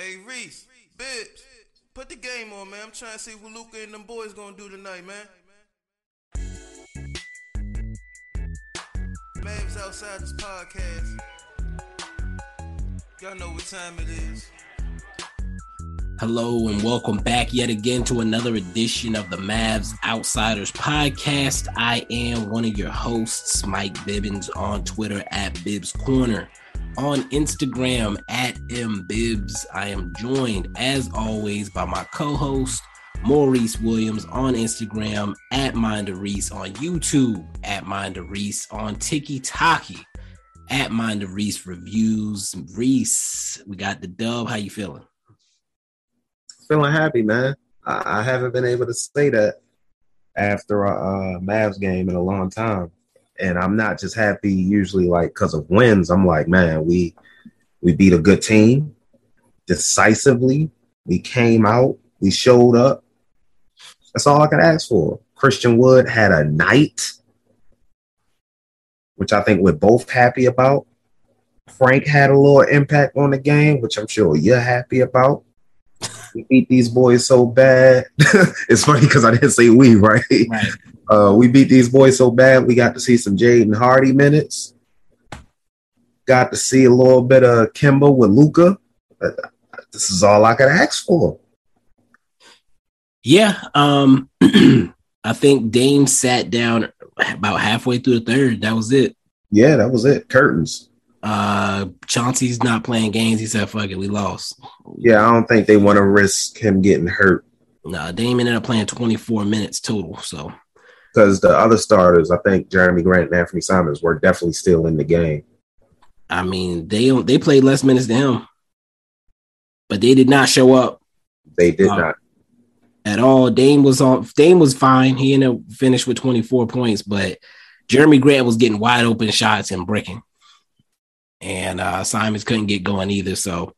Hey Reese, Bibbs, put the game on, man. I'm trying to see what Luka and them boys gonna do tonight, man. Mavs outside this podcast. Y'all know what time it is. Hello and welcome back yet again to another edition of the Mavs Outsiders podcast. I am one of your hosts, Mike Bibbins, on Twitter at Bibbs Corner on Instagram at mbibs. I am joined, as always, by my co-host Maurice Williams on Instagram at Minder Reese, on YouTube at Minder Reese, on TikTok at Minder Reese Reviews. Reese, we got the dub. How you feeling? Feeling happy, man. I, I haven't been able to say that after a uh, Mavs game in a long time and I'm not just happy usually like because of wins. I'm like, man, we we beat a good team decisively. We came out, we showed up. That's all I could ask for. Christian Wood had a night, which I think we're both happy about. Frank had a little impact on the game, which I'm sure you're happy about. We beat these boys so bad. it's funny because I didn't say we, right? right. Uh, we beat these boys so bad. We got to see some Jaden Hardy minutes. Got to see a little bit of Kemba with Luka. Uh, this is all I could ask for. Yeah, um, I think Dame sat down about halfway through the third. That was it. Yeah, that was it. Curtains. Uh, Chauncey's not playing games. He said, "Fuck it, we lost." Yeah, I don't think they want to risk him getting hurt. Nah, Dame ended up playing 24 minutes total. So because the other starters, I think Jerami Grant and Anfernee Simons were definitely still in the game. I mean, they they played less minutes than him, but they did not show up. They did uh, not at all. Dame was on. Dame was fine. He ended up finished with 24 points, but Jerami Grant was getting wide open shots and breaking, and uh, Simons couldn't get going either. So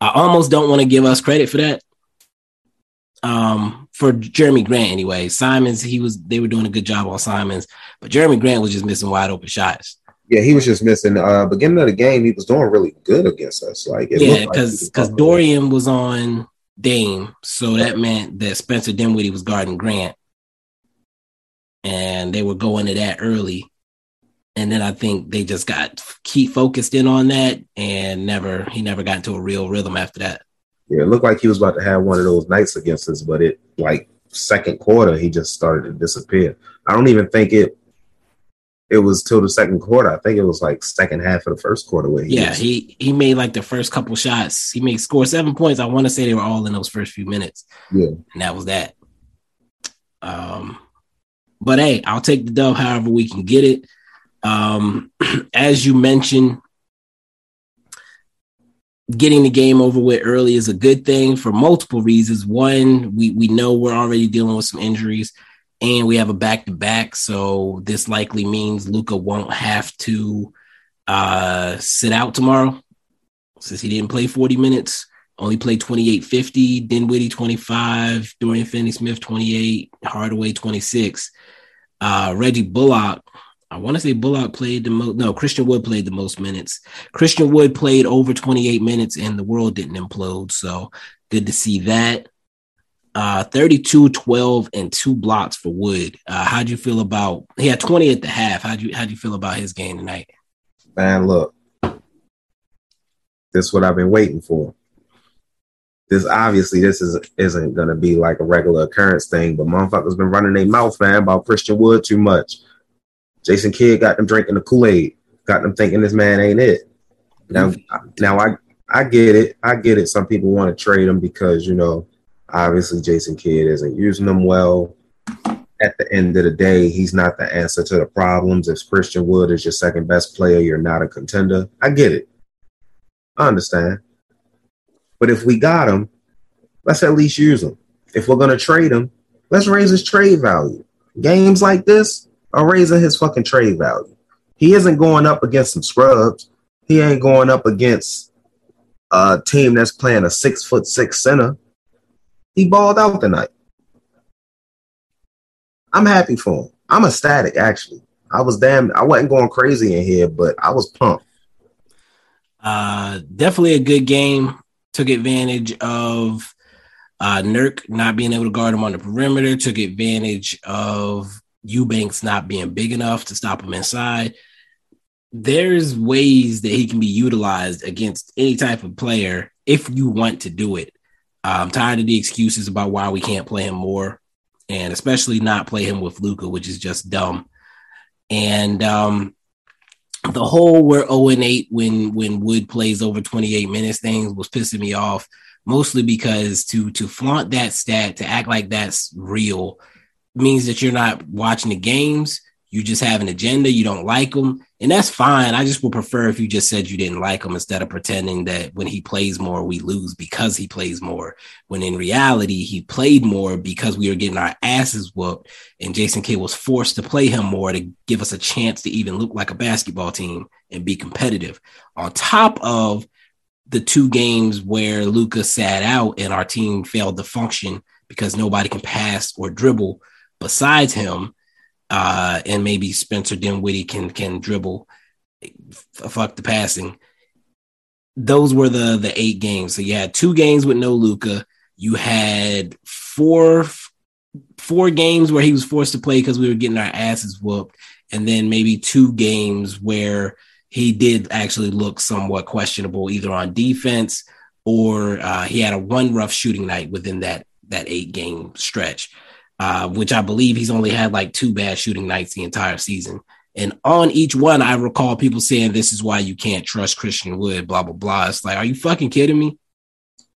I almost don't want to give us credit for that um, for Jerami Grant anyway. Simons, he was they were doing a good job on Simons, but Jerami Grant was just missing wide open shots. Yeah, he was just missing. Uh, beginning of the game, he was doing really good against us. Like, yeah, because like because Dorian was on Dame, so that meant that Spencer Dinwiddie was guarding Grant, and they were going to that early. And then I think they just got key focused in on that, and never he never got into a real rhythm after that. Yeah, it looked like he was about to have one of those nights against us, but it like second quarter he just started to disappear. I don't even think it it was till the second quarter. I think it was like second half of the first quarter where he Yeah, was. he he made like the first couple shots. He made score seven points. I want to say they were all in those first few minutes. Yeah. And that was that. Um but hey, I'll take the dub however we can get it. Um as you mentioned, getting the game over with early is a good thing for multiple reasons. One, we we know we're already dealing with some injuries, and we have a back to back, so this likely means Luka won't have to uh, sit out tomorrow since he didn't play 40 minutes. Only played 28 50, Dinwiddie 25, Dorian Finney Smith 28, Hardaway 26. Uh, Reggie Bullock I want to say Bullock played the most. No, Christian Wood played the most minutes. Christian Wood played over 28 minutes and the world didn't implode. So good to see that. Uh, 32, 12, and two blocks for Wood. Uh, how'd you feel about he had 20 at the half? How'd you how'd you feel about his game tonight? Man, look. This is what I've been waiting for. This obviously this is isn't gonna be like a regular occurrence thing, but motherfuckers been running their mouth, man, about Christian Wood too much. Jason Kidd got them drinking the Kool Aid, got them thinking this man ain't it. Now, mm-hmm. now I I get it. I get it. Some people want to trade him because you know, obviously Jason Kidd isn't using them well. At the end of the day, he's not the answer to the problems. If Christian Wood is your second best player, you're not a contender. I get it. I understand. But if we got him, let's at least use him. If we're gonna trade him, let's raise his trade value. Games like this, are raising his fucking trade value. He isn't going up against some scrubs. He ain't going up against a team that's playing a six foot six center. He balled out tonight. I'm happy for him. I'm ecstatic, actually. I was damn. I wasn't going crazy in here, but I was pumped. Uh, definitely a good game. took advantage of uh, Nurk not being able to guard him on the perimeter, took advantage of Eubanks not being big enough to stop him inside. There's ways that he can be utilized against any type of player if you want to do it. I'm tired of the excuses about why we can't play him more, and especially not play him with Luka, which is just dumb. And um, the whole we're 0 and 8 when when Wood plays over 28 minutes things was pissing me off, mostly because to to flaunt that stat, to act like that's real, means that you're not watching the games you just have an agenda, you don't like him, and that's fine. I just would prefer if you just said you didn't like him instead of pretending that when he plays more, we lose because he plays more. When in reality, he played more because we were getting our asses whooped, and Jason Kidd was forced to play him more to give us a chance to even look like a basketball team and be competitive. On top of the two games where Luka sat out and our team failed to function because nobody can pass or dribble besides him uh, and maybe Spencer Dinwiddie can can dribble. Fuck the passing. Those were the the eight games. So you had two games with no Luka. You had four four games where he was forced to play because we were getting our asses whooped, and then maybe two games where he did actually look somewhat questionable, either on defense or uh, he had a one rough shooting night within that that eight game stretch uh, which I believe he's only had like two bad shooting nights the entire season. And on each one, I recall people saying, This is why you can't trust Christian Wood, blah, blah, blah. It's like, Are you fucking kidding me?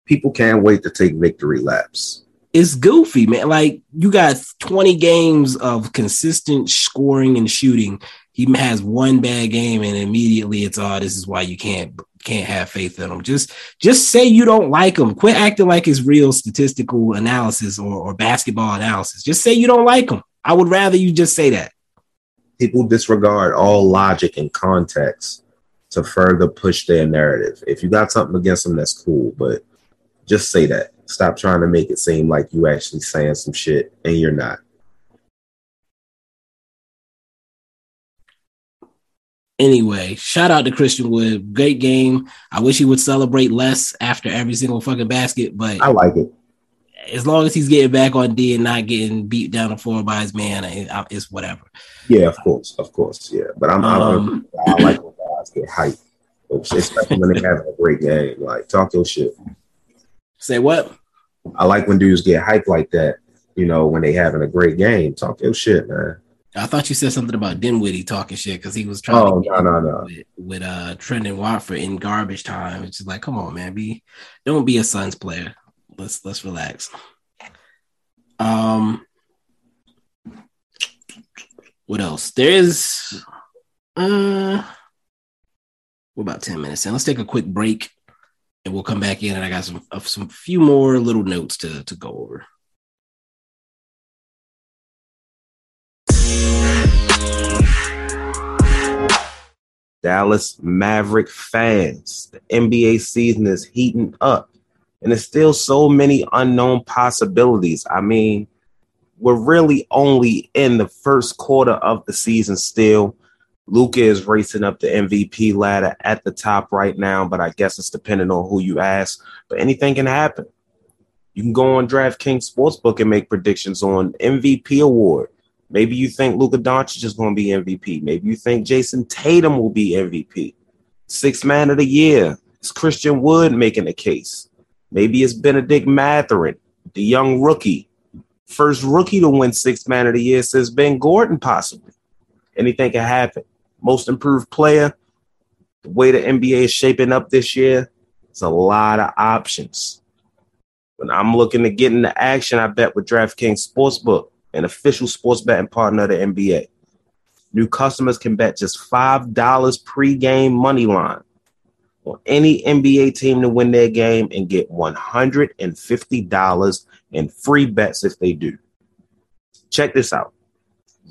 People can't wait to take victory laps. It's goofy, man. Like, you got 20 games of consistent scoring and shooting. He has one bad game, and immediately it's, Oh, this is why you can't can't have faith in him. Just just say you don't like him. Quit acting like it's real statistical analysis or, or basketball analysis. Just say you don't like him. I would rather you just say that. People disregard all logic and context to further push their narrative. If you got something against them, that's cool, but just say that. Stop trying to make it seem like you actually saying some shit and you're not. Anyway, shout out to Christian Wood. Great game. I wish he would celebrate less after every single fucking basket, but I like it. As long as he's getting back on D and not getting beat down the floor by his man, it's whatever. Yeah, of course, of course, yeah. But I'm, um, I'm I like when guys get hyped, especially when they have a great game. Like talk your shit. Say what? I like when dudes get hyped like that. You know, when they having a great game, talk your shit, man. I thought you said something about Dinwiddie talking shit because he was trying oh, to no, no, no. With, with uh Trendon Watford in garbage time. It's just like, come on, man, be don't be a Suns player. Let's let's relax. Um, what else? There is uh, we're about ten minutes in. Let's take a quick break, and we'll come back in. And I got some some few more little notes to to go over. Dallas Maverick fans. The NBA season is heating up, and there's still so many unknown possibilities. I mean, we're really only in the first quarter of the season still. Luka is racing up the MVP ladder at the top right now, but I guess it's depending on who you ask. But anything can happen. You can go on DraftKings Sportsbook and make predictions on MVP award. Maybe you think Luka Doncic is going to be MVP. Maybe you think Jayson Tatum will be MVP. Sixth man of the year. It's Christian Wood making a case. Maybe it's Bennedict Mathurin, the young rookie. First rookie to win sixth man of the year says Ben Gordon, possibly. Anything can happen. Most improved player. The way the NBA is shaping up this year, it's a lot of options. When I'm looking to get into action, I bet with DraftKings Sportsbook an official sports betting partner of the NBA. New customers can bet just $5 pre-game money line on any NBA team to win their game and get $150 in free bets if they do. Check this out.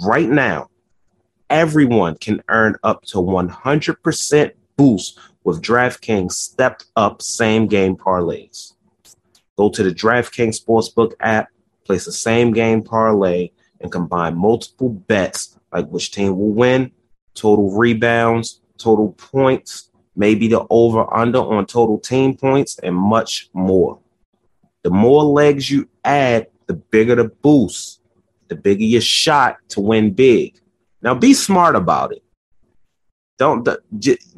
Right now, everyone can earn up to 100% boost with DraftKings stepped up same game parlays. Go to the DraftKings Sportsbook app place the same game parlay, and combine multiple bets like which team will win, total rebounds, total points, maybe the over under on total team points, and much more. The more legs you add, the bigger the boost, the bigger your shot to win big. Now be smart about it. Don't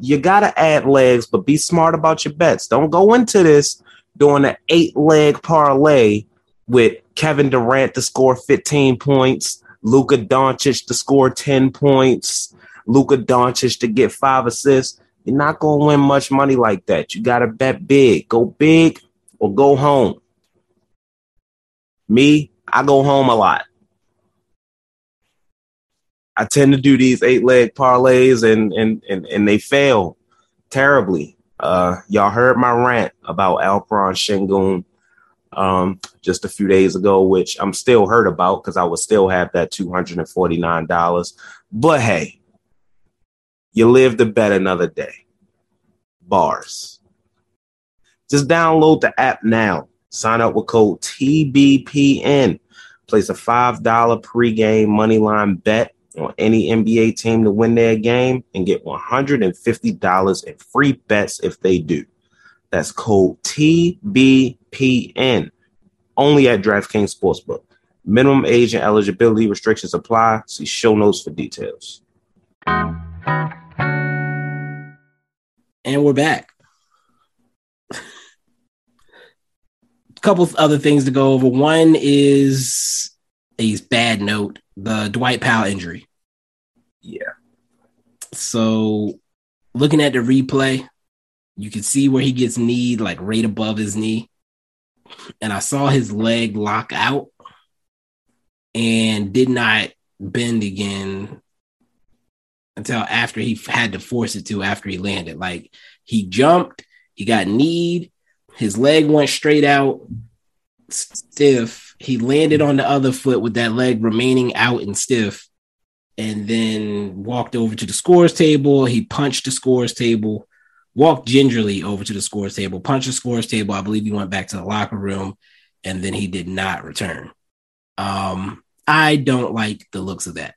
you gotta add legs, but be smart about your bets. Don't go into this doing an eight leg parlay with Kevin Durant to score 15 points, Luka Doncic to score 10 points, Luka Doncic to get five assists. You're not gonna win much money like that. You gotta bet big. Go big or go home. Me, I go home a lot. I tend to do these eight leg parlays and and and, and they fail terribly. Uh, y'all heard my rant about Alperen Sengun um, just a few days ago, which I'm still hurt about because I would still have that $249. But hey, you live to bet another day. Bars. Just download the app now. Sign up with code TBPN. Place a $5 pregame moneyline bet on any NBA team to win their game and get $150 in free bets if they do. That's code TBPN only at DraftKings Sportsbook. Minimum age and eligibility restrictions apply. See show notes for details. And we're back. A couple other things to go over. One is a bad note the Dwight Powell injury. Yeah. So looking at the replay, you can see where he gets kneed like right above his knee. And I saw his leg lock out and did not bend again until after he had to force it to after he landed. Like he jumped, he got kneed, his leg went straight out, stiff, he landed on the other foot with that leg remaining out and stiff, and then walked over to the scores table. He punched the scores table, walked gingerly over to the scores table, punched the scores table. I believe he went back to the locker room, and then he did not return. Um, I don't like the looks of that.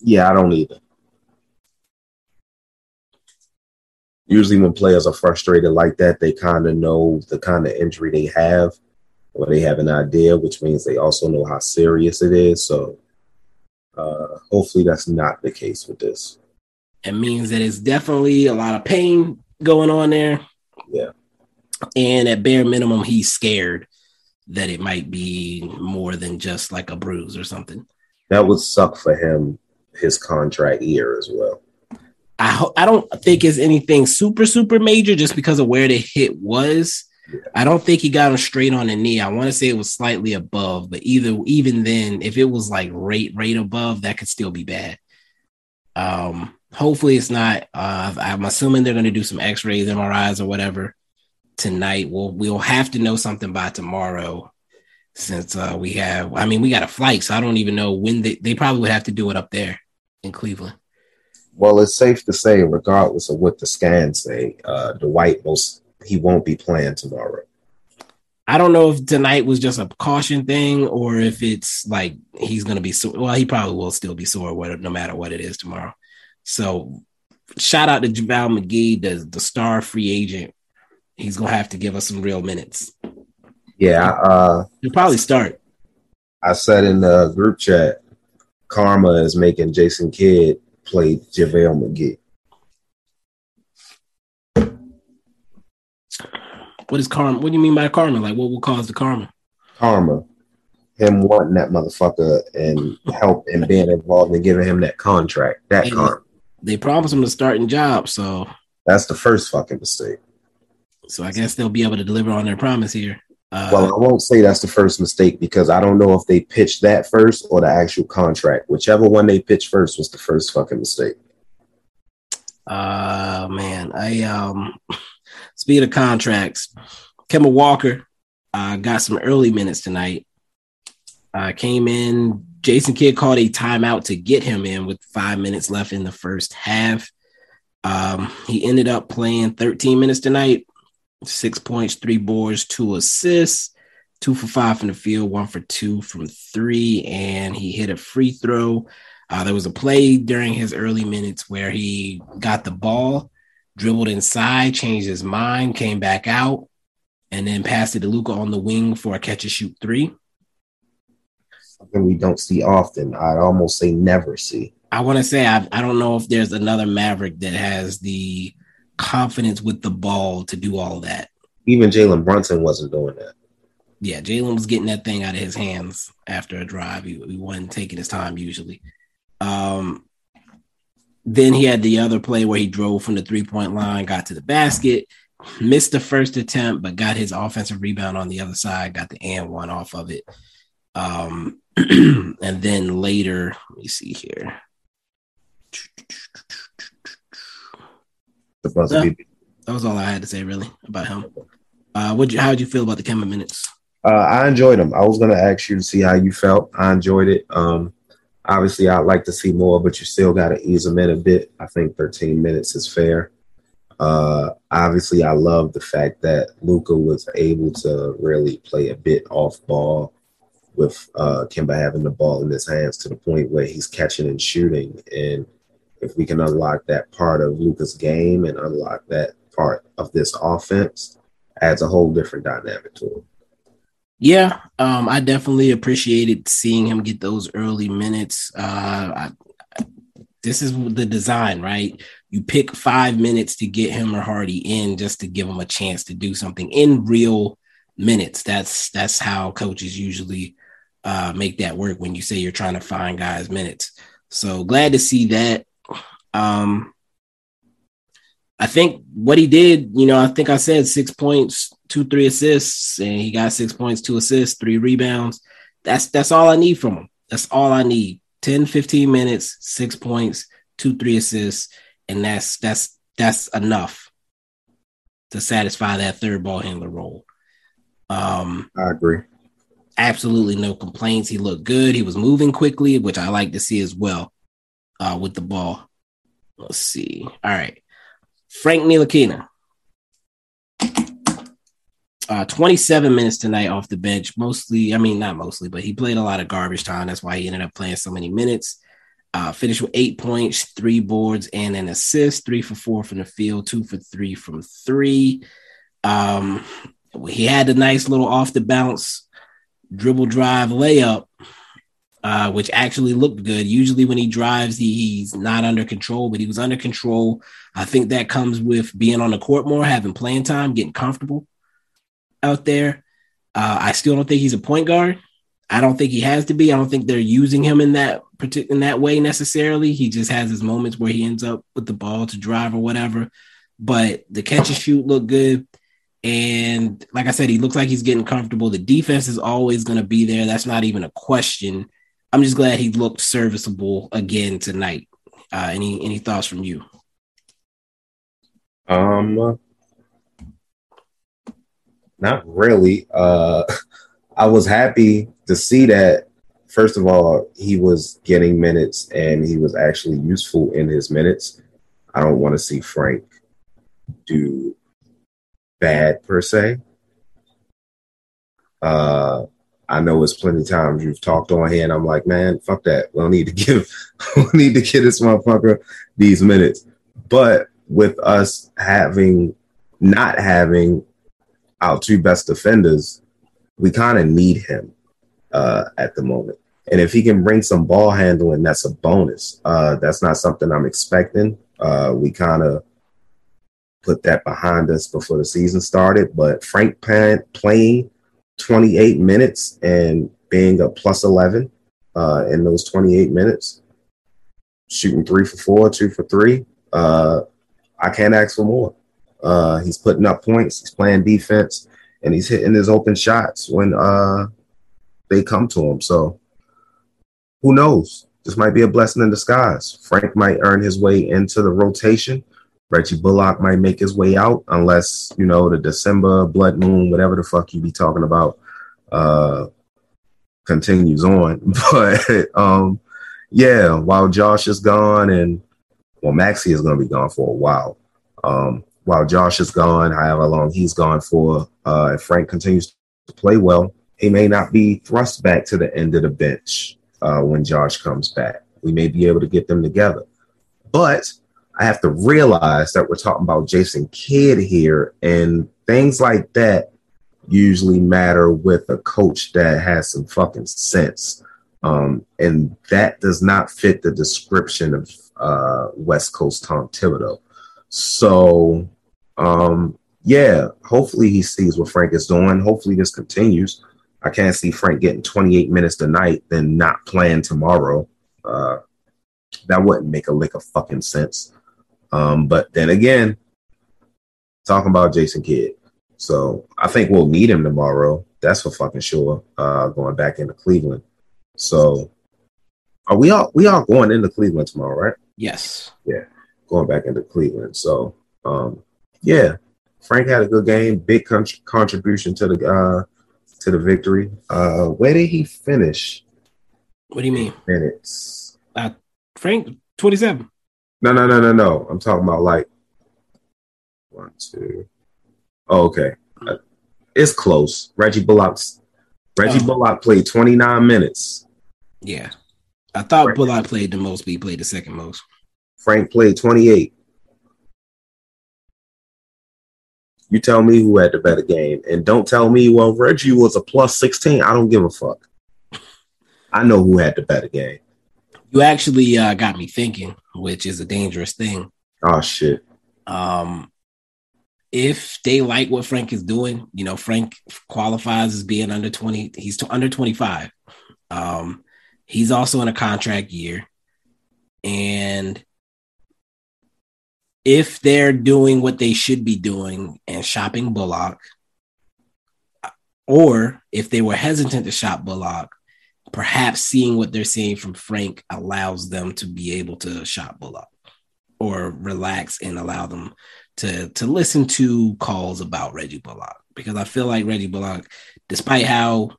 Yeah, I don't either. Usually, when players are frustrated like that, they kind of know the kind of injury they have or they have an idea, which means they also know how serious it is. So uh, hopefully that's not the case with this. It means that it's definitely a lot of pain going on there. Yeah. And at bare minimum, he's scared that it might be more than just like a bruise or something. That would suck for him, his contract year as well. I ho- I don't think it's anything super super major just because of where the hit was. I don't think he got him straight on the knee. I want to say it was slightly above, but either even then, if it was like right right above, that could still be bad. Um, hopefully it's not. Uh, I'm assuming they're going to do some X-rays, MRIs, or whatever tonight. We'll we'll have to know something by tomorrow, since uh, we have. I mean, we got a flight, so I don't even know when they they probably would have to do it up there in Cleveland. Well, it's safe to say, regardless of what the scans say, uh, Dwight most he won't be playing tomorrow. I don't know if tonight was just a caution thing or if it's like he's going to be sore. Well, he probably will still be sore, no matter what it is tomorrow. So, shout out to JaVale McGee, the, the star free agent. He's going to have to give us some real minutes. Yeah. Uh, He'll probably start. I said in the group chat, Karma is making Jason Kidd play JaVale McGee. What is karma? What do you mean by karma? Like, what will cause the karma? Karma. Him wanting that motherfucker and help and being involved and giving him that contract. That and karma. They promised him a starting job, so that's the first fucking mistake. So I guess they'll be able to deliver on their promise here. Uh, well, I won't say that's the first mistake because I don't know if they pitched that first or the actual contract. Whichever one they pitched first was the first fucking mistake. Uh man, I um Speed of contracts, Kemba Walker uh, got some early minutes tonight. Uh, came in. Jason Kidd called a timeout to get him in with five minutes left in the first half. Um, he ended up playing 13 minutes tonight, six points, three boards, two assists, two for five from the field, one for two from three, and he hit a free throw. Uh, there was a play during his early minutes where he got the ball dribbled inside, changed his mind, came back out, and then passed it to Luka on the wing for a catch and shoot three. Something we don't see often. I'd almost say never see. I want to say I, I don't know if there's another Maverick that has the confidence with the ball to do all that. Even Jalen Brunson wasn't doing that. Yeah, Jalen was getting that thing out of his hands after a drive. He, he wasn't taking his time usually. Um, then he had the other play where he drove from the three point line, got to the basket, missed the first attempt, but got his offensive rebound on the other side, got the and one off of it. Um, and then later, let me see here. The buzzer Yeah. beat. That was all I had to say really about him. Uh, what you, how did you feel about the Kemba minutes? Uh, I enjoyed them. I was going to ask you to see how you felt. I enjoyed it. Um, obviously, I'd like to see more, but you still got to ease them in a bit. I think 13 minutes is fair. Uh, obviously, I love the fact that Luka was able to really play a bit off ball with uh, Kemba having the ball in his hands to the point where he's catching and shooting. And if we can unlock that part of Luka's game and unlock that part of this offense, adds a whole different dynamic to it. Yeah, um, I definitely appreciated seeing him get those early minutes. Uh, I, this is the design, right? You pick five minutes to get him or Hardy in just to give him a chance to do something in real minutes. That's that's how coaches usually uh, make that work when you say you're trying to find guys minutes. So glad to see that. Um, I think what he did, you know, I think I said six points, two, three assists, and he got six points, two assists, three rebounds. That's that's all I need from him. That's all I need. 10, 15 minutes, six points, two, three assists, and that's that's that's enough to satisfy that third ball handler role. Um, I agree. Absolutely no complaints. He looked good. He was moving quickly, which I like to see as well uh, with the ball. Let's see. All right. Frank Ntilikina. Uh, 27 minutes tonight off the bench. Mostly, I mean, not mostly, but he played a lot of garbage time. That's why he ended up playing so many minutes. Uh, finished with eight points, three boards, and an assist. Three for four from the field, two for three from three. Um, he had a nice little off the bounce dribble drive layup, uh, which actually looked good. Usually, when he drives, he, he's not under control, but he was under control. I think that comes with being on the court more, having playing time, getting comfortable out there. Uh, I still don't think he's a point guard. I don't think he has to be. I don't think they're using him in that in that way necessarily. He just has his moments where he ends up with the ball to drive or whatever. But the catch and shoot looked good. And like I said, he looks like he's getting comfortable. The defense is always going to be there. That's not even a question. I'm just glad he looked serviceable again tonight. Uh, any any thoughts from you? Um, not really. Uh, I was happy to see that. First of all, he was getting minutes and he was actually useful in his minutes. I don't want to see Frank do bad per se. Uh, I know it's plenty of times you've talked on here, and I'm like, man, fuck that. We don't need to give, we need to give this motherfucker these minutes. But with us having, not having our two best defenders, we kind of need him uh, at the moment. And if he can bring some ball handling, that's a bonus. Uh, that's not something I'm expecting. Uh, we kind of put that behind us before the season started. But Frank Pan playing 28 minutes and being a plus 11 uh, in those 28 minutes, shooting three for four, two for three, uh, I can't ask for more. Uh, he's putting up points, he's playing defense, and he's hitting his open shots when uh, they come to him. So who knows? This might be a blessing in disguise. Frank might earn his way into the rotation. Reggie Bullock might make his way out unless, you know, the December blood moon, whatever the fuck you be talking about, uh, continues on. But um, yeah, while Josh is gone and well, Maxi is going to be gone for a while. Um, while Josh is gone, however long he's gone for, uh, if Frank continues to play well, he may not be thrust back to the end of the bench uh, when Josh comes back. We may be able to get them together. But I have to realize that we're talking about Jason Kidd here, and things like that usually matter with a coach that has some fucking sense. Um, and that does not fit the description of uh, West Coast Tom Thibodeau. So, um, yeah, hopefully he sees what Frank is doing. Hopefully this continues. I can't see Frank getting 28 minutes tonight, then not playing tomorrow. Uh, that wouldn't make a lick of fucking sense. Um, but then again, talking about Jason Kidd. So I think we'll need him tomorrow. That's for fucking sure. Uh, going back into Cleveland. So are we all we all going into Cleveland tomorrow, right? Yes. Yeah. Going back into Cleveland. So um yeah. Frank had a good game, big con- contribution to the uh to the victory. Uh where did he finish? What do you mean? Minutes. Uh, Frank, 27. No, no, no, no, no. I'm talking about like one, two. Oh, okay. Uh, it's close. Reggie Bullock's Reggie Oh. Bullock played 29 minutes. Yeah. I thought Right. Bullock played the most, but he played the second most. Frank played 28. You tell me who had the better game. And don't tell me, well, Reggie was a plus 16. I don't give a fuck. I know who had the better game. You actually uh, got me thinking, which is a dangerous thing. Oh, shit. Um, if they like what Frank is doing, you know, Frank qualifies as being under 20, he's t- under 25. Um, he's also in a contract year. And if they're doing what they should be doing and shopping Bullock, or if they were hesitant to shop Bullock, perhaps seeing what they're seeing from Frank allows them to be able to shop Bullock or relax and allow them to to listen to calls about Reggie Bullock because I feel like Reggie Bullock, despite how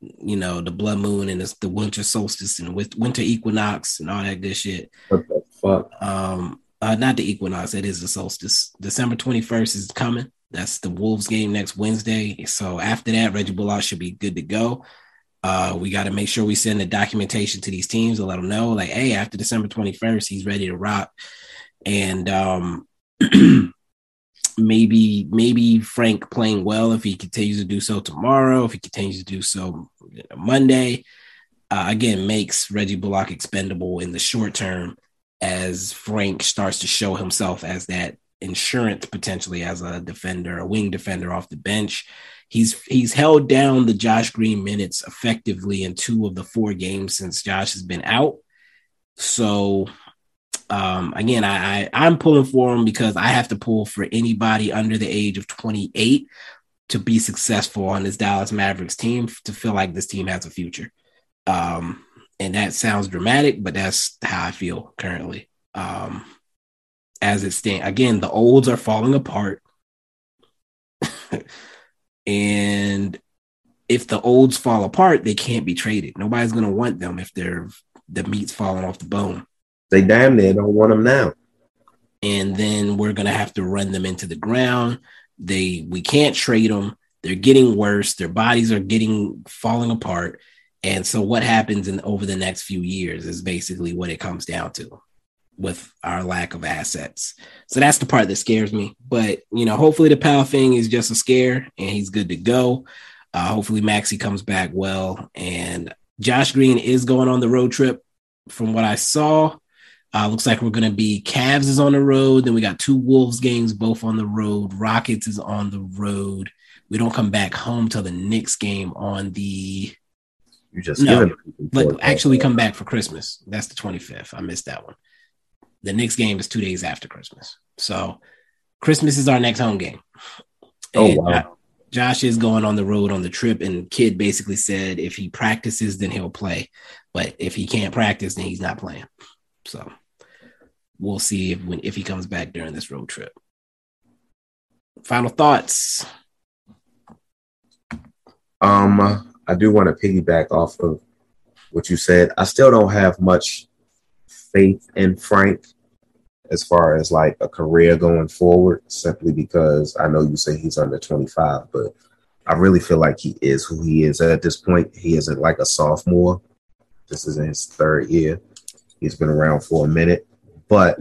you know the blood moon and the winter solstice and with winter equinox and all that good shit, What the fuck? um, uh, not the equinox, it is the solstice. December twenty first is coming. That's the Wolves game next Wednesday. So after that, Reggie Bullock should be good to go. Uh, we got to make sure we send the documentation to these teams to let them know, like, hey, after December 21st, he's ready to rock. And um, maybe, maybe Frank playing well if he continues to do so tomorrow, if he continues to do so Monday, uh, again, makes Reggie Bullock expendable in the short term as Frank starts to show himself as that insurance potentially as a defender, a wing defender off the bench. He's he's held down the Josh Green minutes effectively in two of the four games since Josh has been out. So um again, I, I I'm pulling for him because I have to pull for anybody under the age of 28 to be successful on this Dallas Mavericks team to feel like this team has a future. Um and that sounds dramatic, but that's how I feel currently. Um as it stands. Again, the olds are falling apart. and if the olds fall apart, they can't be traded. Nobody's going to want them if they're the meat's falling off the bone. They damn near don't want them now. And then we're going to have to run them into the ground. They we can't trade them. They're getting worse. Their bodies are getting falling apart. And so what happens in over the next few years is basically what it comes down to with our lack of assets. So that's the part that scares me. But you know, hopefully the Powell thing is just a scare and he's good to go. Uh, hopefully Maxi comes back well. And Josh Green is going on the road trip from what I saw. Uh, looks like we're going to be Cavs is on the road. Then we got two Wolves games, both on the road. Rockets is on the road. We don't come back home till the Knicks game on the. You just No, But actually, we come back for Christmas. That's the 25th. I missed that one. The Knicks game is two days after Christmas. So Christmas is our next home game. Oh, And wow. Josh is going on the road on the trip, and Kidd basically said if he practices, then he'll play. But if he can't practice, then he's not playing. So we'll see if when if he comes back during this road trip. Final thoughts. Um, I do want to piggyback off of what you said. I still don't have much faith in Frank as far as like a career going forward, simply because I know you say he's under 25, but I really feel like he is who he is at this point. He isn't like a sophomore. This is in his third year. He's been around for a minute, but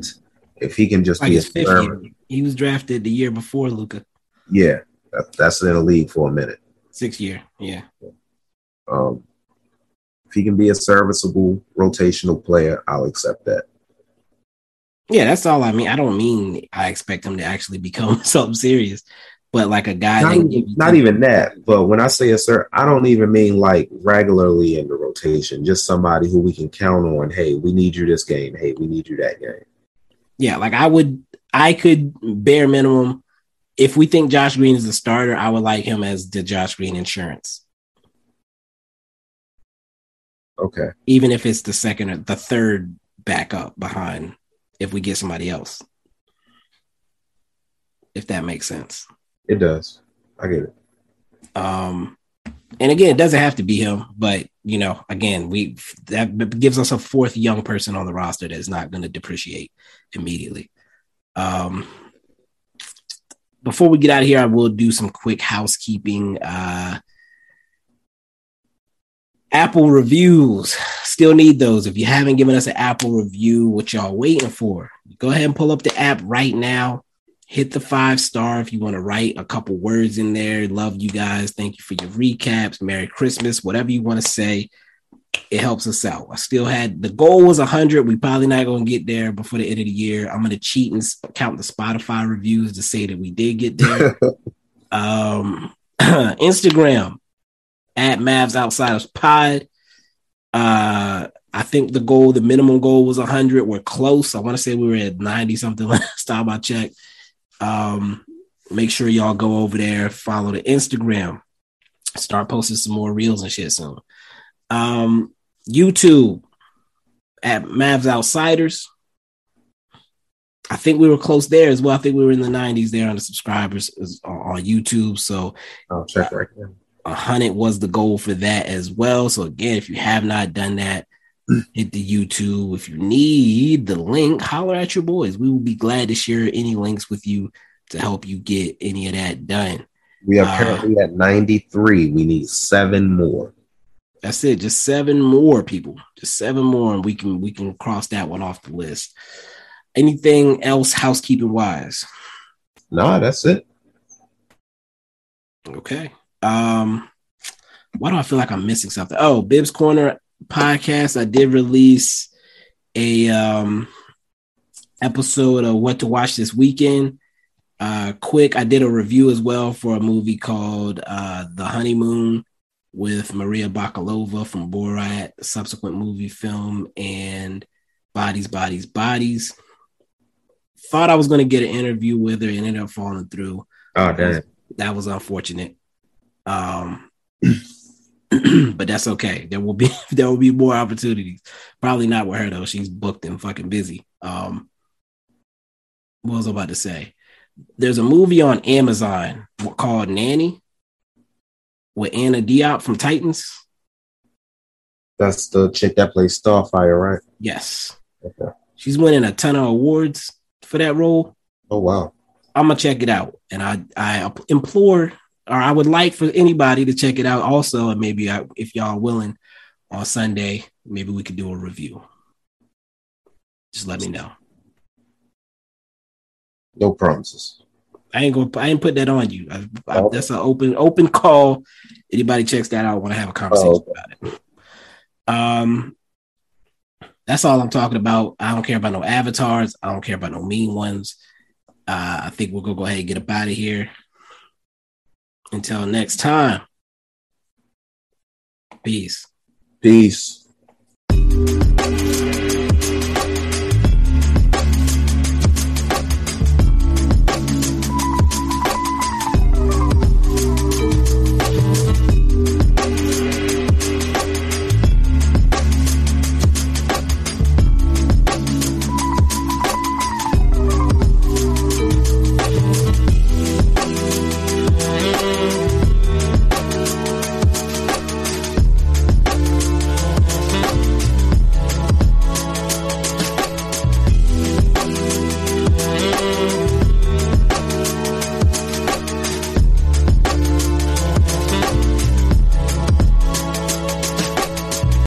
if he can just Like be a his fifth servant, year. He was drafted the year before Luka. yeah, that, that's in the league for a minute. Six year. Yeah. Um, if he can be a serviceable rotational player, I'll accept that. Yeah, that's all I mean. I don't mean I expect him to actually become something serious, but like a guy Not even, not even that, but when I say a sir, I don't even mean like regularly in the rotation. Just somebody who we can count on. Hey, we need you this game. Hey, we need you that game. Yeah, like I would, I could bare minimum. If we think Josh Green is the starter, I would like him as the Josh Green insurance, Okay, even if it's the second or the third backup behind. If we get somebody else, if that makes sense. it does. I get it. Um, and again, it doesn't have to be him, but you know, again, we that gives us a fourth young person on the roster that's not going to depreciate immediately. Um, before we get out of here, I will do some quick housekeeping. Uh, Apple reviews still need those. If you haven't given us an Apple review, what y'all waiting for? Go ahead and pull up the app right now hit the five star if you want to write a couple words in there. Love you guys. Thank you for your recaps. Merry Christmas, whatever you want to say. It helps us out. I still had the goal was 100. We probably not going to get there before the end of the year. I'm going to cheat and count the Spotify reviews to say that we did get there. um, Instagram at Mavs Outsiders Pod. Uh, I think the goal, the minimum goal was 100. We're close. I want to say we were at 90 something last time I checked. Um, make sure y'all go over there, follow the Instagram, start posting some more reels and shit soon. Um, YouTube at Mavs Outsiders. I think we were close there as well. I think we were in the 90s there on the subscribers on YouTube. So I'll check right now. A hundred was the goal for that as well. So again, if you have not done that, hit the YouTube. If you need the link, holler at your boys. We will be glad to share any links with you to help you get any of that done. We are Uh, currently at 93. We need seven more. That's it. Just seven more people. Just seven more, and we can we can cross that one off the list. Anything else housekeeping wise? No, that's it. Okay. Um, why do I feel like I'm missing something? Oh, Bib's Corner podcast. I did release a um episode of what to watch this weekend. Uh quick, I did a review as well for a movie called uh The Honeymoon with Maria Bakalova from Borat, subsequent movie film, and Bodies, Bodies, Bodies. Thought I was gonna get an interview with her and ended up falling through Oh, damn. that was unfortunate. Um, but that's okay. There will be there will be more opportunities. Probably not with her though. She's booked and fucking busy. Um, what was I about to say? There's a movie on Amazon called Nanny with Anna Diop from Titans. That's the chick that plays Starfire, right? Yes, Okay. she's winning a ton of awards for that role. Oh, wow. I'm gonna check it out, and I I implore, or I would like for anybody to check it out also, and maybe I, if y'all are willing, on Sunday, maybe we could do a review. Just let me know. No promises. I ain't gonna. I ain't put that on you. I, I, Oh. that's an open open call. Anybody checks that out, want to have a conversation Oh, okay. about it. Um, that's all I'm talking about. I don't care about no avatars. I don't care about no mean ones. Uh, I think we're gonna go ahead and get up out of here. Until next time. Peace. Peace.